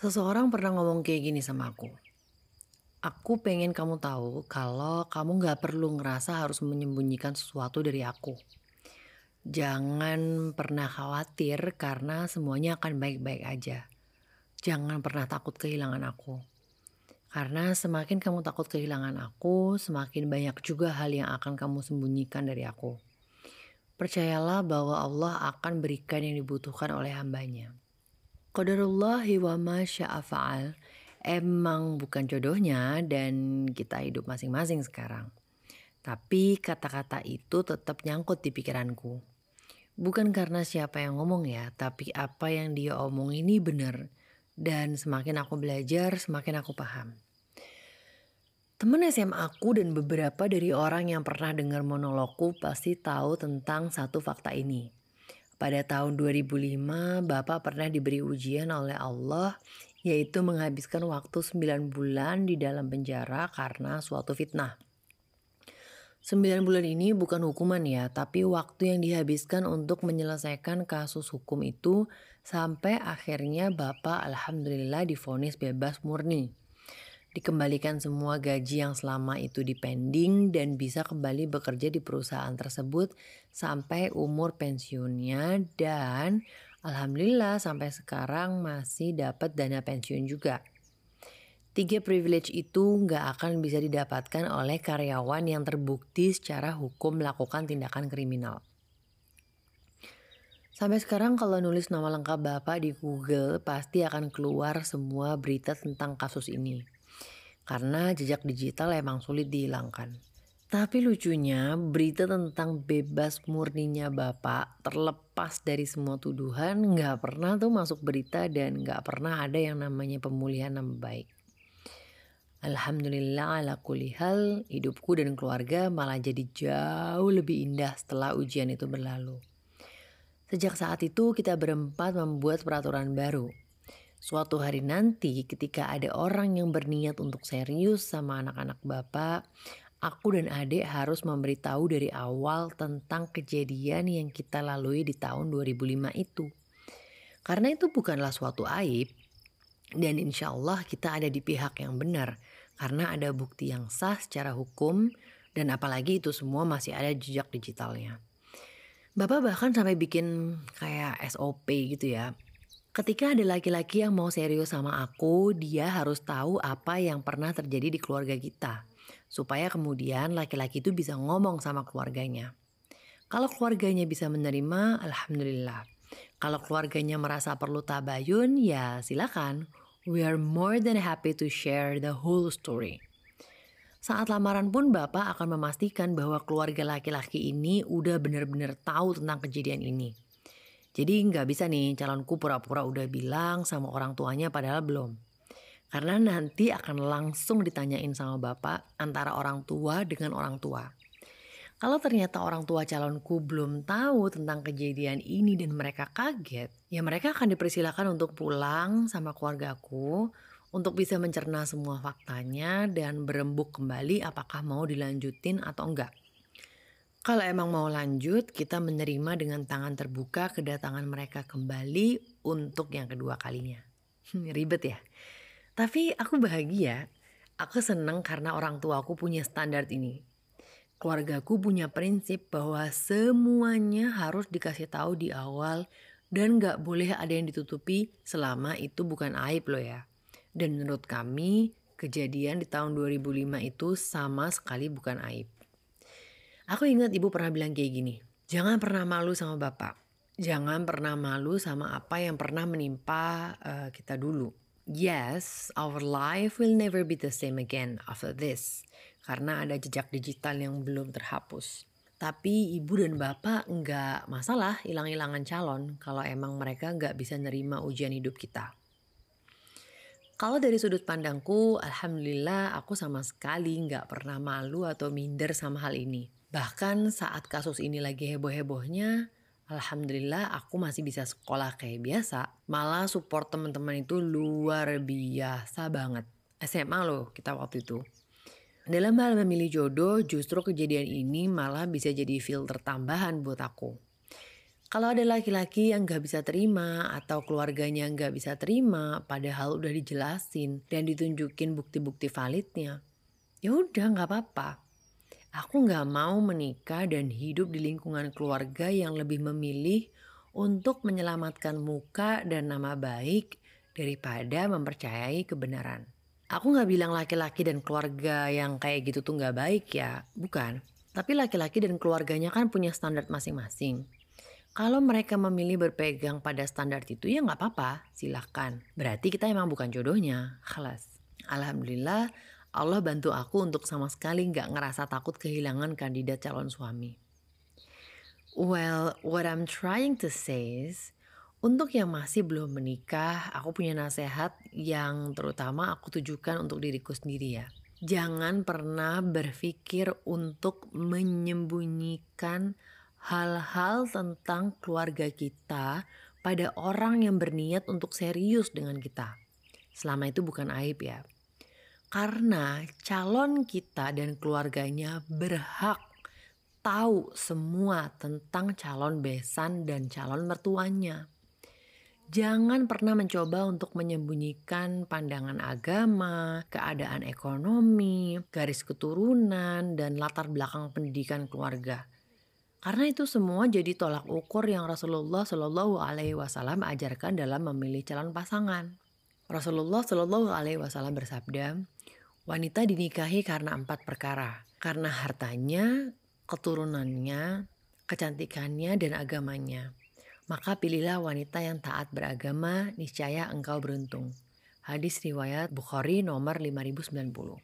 Seseorang pernah ngomong kayak gini sama aku. Aku pengen kamu tahu kalau kamu gak perlu ngerasa harus menyembunyikan sesuatu dari aku. Jangan pernah khawatir karena semuanya akan baik-baik aja. Jangan pernah takut kehilangan aku. Karena semakin kamu takut kehilangan aku, semakin banyak juga hal yang akan kamu sembunyikan dari aku. Percayalah bahwa Allah akan berikan yang dibutuhkan oleh hambanya. Qadarullahi wa ma sya'afa'al emang bukan jodohnya dan kita hidup masing-masing sekarang. Tapi kata-kata itu tetap nyangkut di pikiranku. Bukan karena siapa yang ngomong ya, tapi apa yang dia omong ini benar. Dan semakin aku belajar, semakin aku paham. Temen SMA aku dan beberapa dari orang yang pernah dengar monologku pasti tahu tentang satu fakta ini. Pada tahun 2005, Bapak pernah diberi ujian oleh Allah yaitu menghabiskan waktu 9 bulan di dalam penjara karena suatu fitnah. 9 bulan ini bukan hukuman ya, tapi waktu yang dihabiskan untuk menyelesaikan kasus hukum itu sampai akhirnya Bapak alhamdulillah difonis bebas murni. Dikembalikan semua gaji yang selama itu dipending dan bisa kembali bekerja di perusahaan tersebut sampai umur pensiunnya dan alhamdulillah sampai sekarang masih dapat dana pensiun juga. Tiga privilege itu nggak akan bisa didapatkan oleh karyawan yang terbukti secara hukum melakukan tindakan kriminal. Sampai sekarang kalau nulis nama lengkap Bapak di Google pasti akan keluar semua berita tentang kasus ini. Karena jejak digital emang sulit dihilangkan. Tapi lucunya berita tentang bebas murninya Bapak terlepas dari semua tuduhan nggak pernah tuh masuk berita dan nggak pernah ada yang namanya pemulihan nama baik. Alhamdulillah ala kulihal hidupku dan keluarga malah jadi jauh lebih indah setelah ujian itu berlalu. Sejak saat itu kita berempat membuat peraturan baru. Suatu hari nanti ketika ada orang yang berniat untuk serius sama anak-anak bapak, aku dan adik harus memberitahu dari awal tentang kejadian yang kita lalui di tahun 2005 itu. Karena itu bukanlah suatu aib, dan insya Allah kita ada di pihak yang benar karena ada bukti yang sah secara hukum dan apalagi itu semua masih ada jejak digitalnya. Bapak bahkan sampai bikin kayak SOP gitu ya. Ketika ada laki-laki yang mau serius sama aku, dia harus tahu apa yang pernah terjadi di keluarga kita. Supaya kemudian laki-laki itu bisa ngomong sama keluarganya. Kalau keluarganya bisa menerima, alhamdulillah. Kalau keluarganya merasa perlu tabayun, ya silakan. We are more than happy to share the whole story. Saat lamaran pun Bapak akan memastikan bahwa keluarga laki-laki ini udah benar-benar tahu tentang kejadian ini. Jadi nggak bisa nih calonku pura-pura udah bilang sama orang tuanya padahal belum. Karena nanti akan langsung ditanyain sama Bapak antara orang tua dengan orang tua. Kalau ternyata orang tua calonku belum tahu tentang kejadian ini dan mereka kaget, ya mereka akan dipersilakan untuk pulang sama keluargaku untuk bisa mencerna semua faktanya dan berembuk kembali apakah mau dilanjutin atau enggak. Kalau emang mau lanjut, kita menerima dengan tangan terbuka kedatangan mereka kembali untuk yang kedua kalinya. Ribet ya? Tapi aku bahagia. Aku seneng karena orang tua aku punya standar ini Keluargaku punya prinsip bahwa semuanya harus dikasih tahu di awal dan gak boleh ada yang ditutupi selama itu bukan aib loh ya. Dan menurut kami, kejadian di tahun 2005 itu sama sekali bukan aib. Aku ingat ibu pernah bilang kayak gini, jangan pernah malu sama bapak. Jangan pernah malu sama apa yang pernah menimpa uh, kita dulu. Yes, our life will never be the same again after this. Karena ada jejak digital yang belum terhapus. Tapi ibu dan bapak nggak masalah hilang-hilangan calon kalau emang mereka nggak bisa nerima ujian hidup kita. Kalau dari sudut pandangku, alhamdulillah aku sama sekali nggak pernah malu atau minder sama hal ini. Bahkan saat kasus ini lagi heboh-hebohnya, Alhamdulillah aku masih bisa sekolah kayak biasa. Malah support teman-teman itu luar biasa banget. SMA loh kita waktu itu. Dalam hal memilih jodoh, justru kejadian ini malah bisa jadi filter tambahan buat aku. Kalau ada laki-laki yang gak bisa terima atau keluarganya gak bisa terima padahal udah dijelasin dan ditunjukin bukti-bukti validnya, ya udah gak apa-apa. Aku gak mau menikah dan hidup di lingkungan keluarga yang lebih memilih untuk menyelamatkan muka dan nama baik daripada mempercayai kebenaran. Aku gak bilang laki-laki dan keluarga yang kayak gitu tuh gak baik ya, bukan. Tapi laki-laki dan keluarganya kan punya standar masing-masing. Kalau mereka memilih berpegang pada standar itu ya gak apa-apa, silahkan. Berarti kita emang bukan jodohnya, kelas. Alhamdulillah Allah bantu aku untuk sama sekali gak ngerasa takut kehilangan kandidat calon suami. Well, what I'm trying to say is, untuk yang masih belum menikah, aku punya nasihat yang terutama aku tujukan untuk diriku sendiri ya. Jangan pernah berpikir untuk menyembunyikan hal-hal tentang keluarga kita pada orang yang berniat untuk serius dengan kita. Selama itu bukan aib ya. Karena calon kita dan keluarganya berhak tahu semua tentang calon besan dan calon mertuanya. Jangan pernah mencoba untuk menyembunyikan pandangan agama, keadaan ekonomi, garis keturunan, dan latar belakang pendidikan keluarga. Karena itu semua jadi tolak ukur yang Rasulullah Shallallahu Alaihi Wasallam ajarkan dalam memilih calon pasangan. Rasulullah Shallallahu Alaihi Wasallam bersabda, wanita dinikahi karena empat perkara, karena hartanya, keturunannya, kecantikannya, dan agamanya. Maka pilihlah wanita yang taat beragama, niscaya engkau beruntung. Hadis riwayat Bukhari nomor 5090.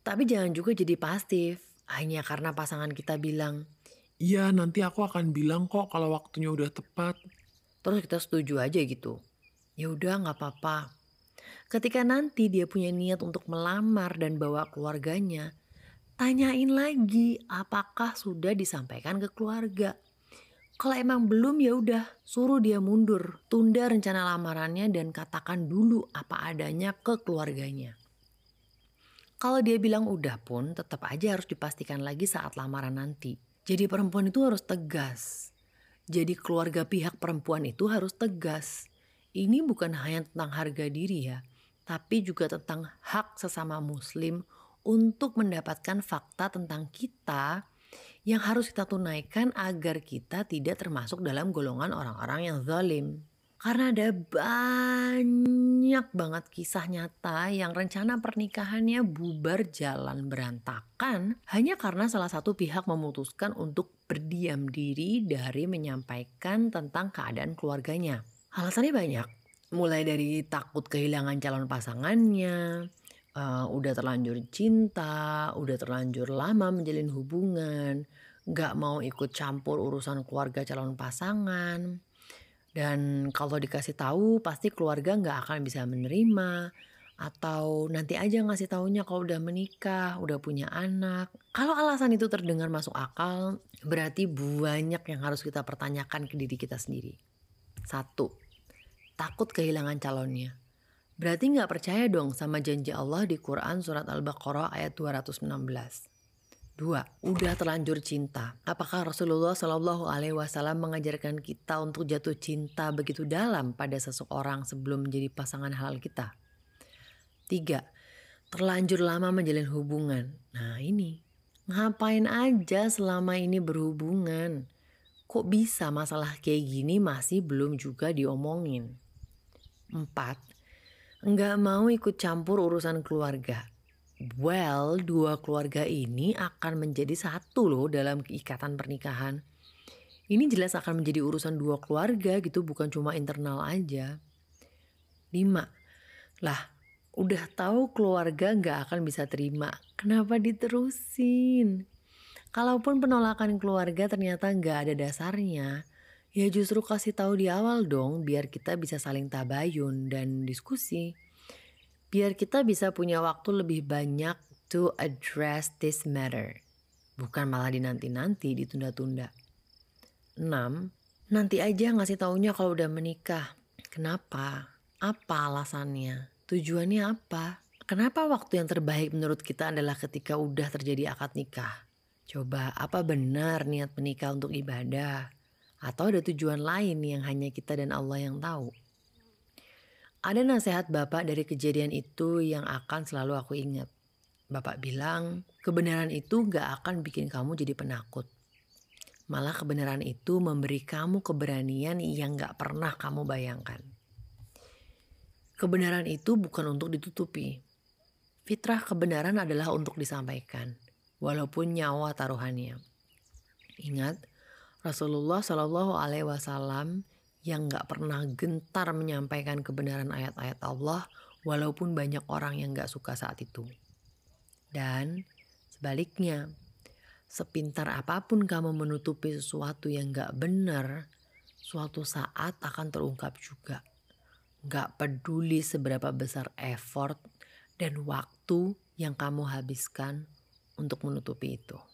Tapi jangan juga jadi pasif, hanya karena pasangan kita bilang, Iya nanti aku akan bilang kok kalau waktunya udah tepat. Terus kita setuju aja gitu. Ya udah nggak apa-apa. Ketika nanti dia punya niat untuk melamar dan bawa keluarganya, tanyain lagi apakah sudah disampaikan ke keluarga. Kalau emang belum ya udah suruh dia mundur, tunda rencana lamarannya dan katakan dulu apa adanya ke keluarganya. Kalau dia bilang udah pun tetap aja harus dipastikan lagi saat lamaran nanti. Jadi perempuan itu harus tegas. Jadi keluarga pihak perempuan itu harus tegas. Ini bukan hanya tentang harga diri ya, tapi juga tentang hak sesama muslim untuk mendapatkan fakta tentang kita yang harus kita tunaikan agar kita tidak termasuk dalam golongan orang-orang yang zalim. Karena ada banyak banget kisah nyata yang rencana pernikahannya bubar jalan berantakan hanya karena salah satu pihak memutuskan untuk berdiam diri dari menyampaikan tentang keadaan keluarganya. Alasannya banyak, mulai dari takut kehilangan calon pasangannya, uh, udah terlanjur cinta, udah terlanjur lama menjalin hubungan, nggak mau ikut campur urusan keluarga calon pasangan. Dan kalau dikasih tahu pasti keluarga nggak akan bisa menerima atau nanti aja ngasih taunya kalau udah menikah, udah punya anak. Kalau alasan itu terdengar masuk akal, berarti banyak yang harus kita pertanyakan ke diri kita sendiri. Satu, takut kehilangan calonnya. Berarti nggak percaya dong sama janji Allah di Quran surat Al-Baqarah ayat 216. Dua, udah terlanjur cinta. Apakah Rasulullah Shallallahu Alaihi Wasallam mengajarkan kita untuk jatuh cinta begitu dalam pada seseorang sebelum menjadi pasangan halal kita? Tiga, terlanjur lama menjalin hubungan. Nah ini, ngapain aja selama ini berhubungan? Kok bisa masalah kayak gini masih belum juga diomongin? Empat, nggak mau ikut campur urusan keluarga. Well, dua keluarga ini akan menjadi satu loh dalam keikatan pernikahan. Ini jelas akan menjadi urusan dua keluarga gitu, bukan cuma internal aja. Lima, lah udah tahu keluarga nggak akan bisa terima, kenapa diterusin? Kalaupun penolakan keluarga ternyata nggak ada dasarnya, Ya justru kasih tahu di awal dong biar kita bisa saling tabayun dan diskusi. Biar kita bisa punya waktu lebih banyak to address this matter. Bukan malah dinanti-nanti, ditunda-tunda. 6. Nanti aja ngasih taunya kalau udah menikah. Kenapa? Apa alasannya? Tujuannya apa? Kenapa waktu yang terbaik menurut kita adalah ketika udah terjadi akad nikah? Coba apa benar niat menikah untuk ibadah? Atau ada tujuan lain yang hanya kita dan Allah yang tahu? Ada nasihat Bapak dari kejadian itu yang akan selalu aku ingat. Bapak bilang, kebenaran itu gak akan bikin kamu jadi penakut. Malah kebenaran itu memberi kamu keberanian yang gak pernah kamu bayangkan. Kebenaran itu bukan untuk ditutupi. Fitrah kebenaran adalah untuk disampaikan, walaupun nyawa taruhannya. Ingat, Rasulullah Shallallahu Alaihi Wasallam yang gak pernah gentar menyampaikan kebenaran ayat-ayat Allah walaupun banyak orang yang gak suka saat itu. Dan sebaliknya, sepintar apa pun kamu menutupi sesuatu yang gak benar, suatu saat akan terungkap juga. Gak peduli seberapa besar effort dan waktu yang kamu habiskan untuk menutupi itu.